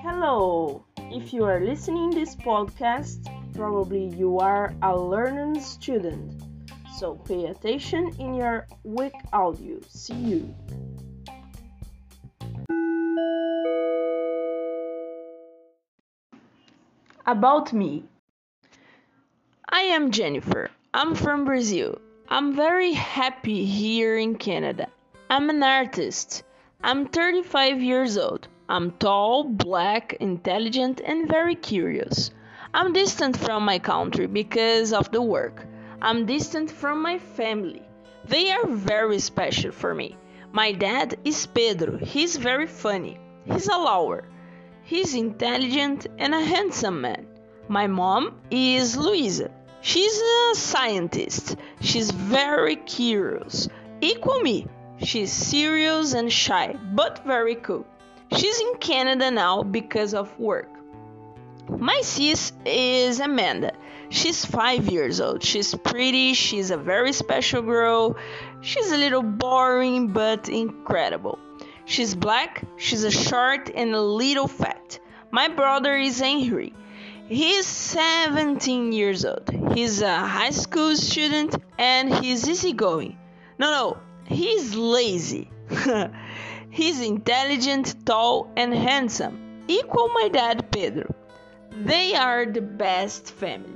Hello! If you are listening this podcast, probably you are a learning student. So pay attention in your week audio. See you. About me. I am Jennifer. I'm from Brazil. I'm very happy here in Canada. I'm an artist. I'm 35 years old. I'm tall, black, intelligent, and very curious. I'm distant from my country because of the work. I'm distant from my family. They are very special for me. My dad is Pedro. He's very funny. He's a lawyer. He's intelligent and a handsome man. My mom is Luisa. She's a scientist. She's very curious. Equal me. She's serious and shy, but very cool. She's in Canada now because of work. My sis is Amanda. She's five years old. She's pretty. She's a very special girl. She's a little boring but incredible. She's black. She's a short and a little fat. My brother is Henry. He's 17 years old. He's a high school student and he's easygoing. No, no, he's lazy. he's intelligent, tall, and handsome. Equal my dad, Pedro. They are the best family.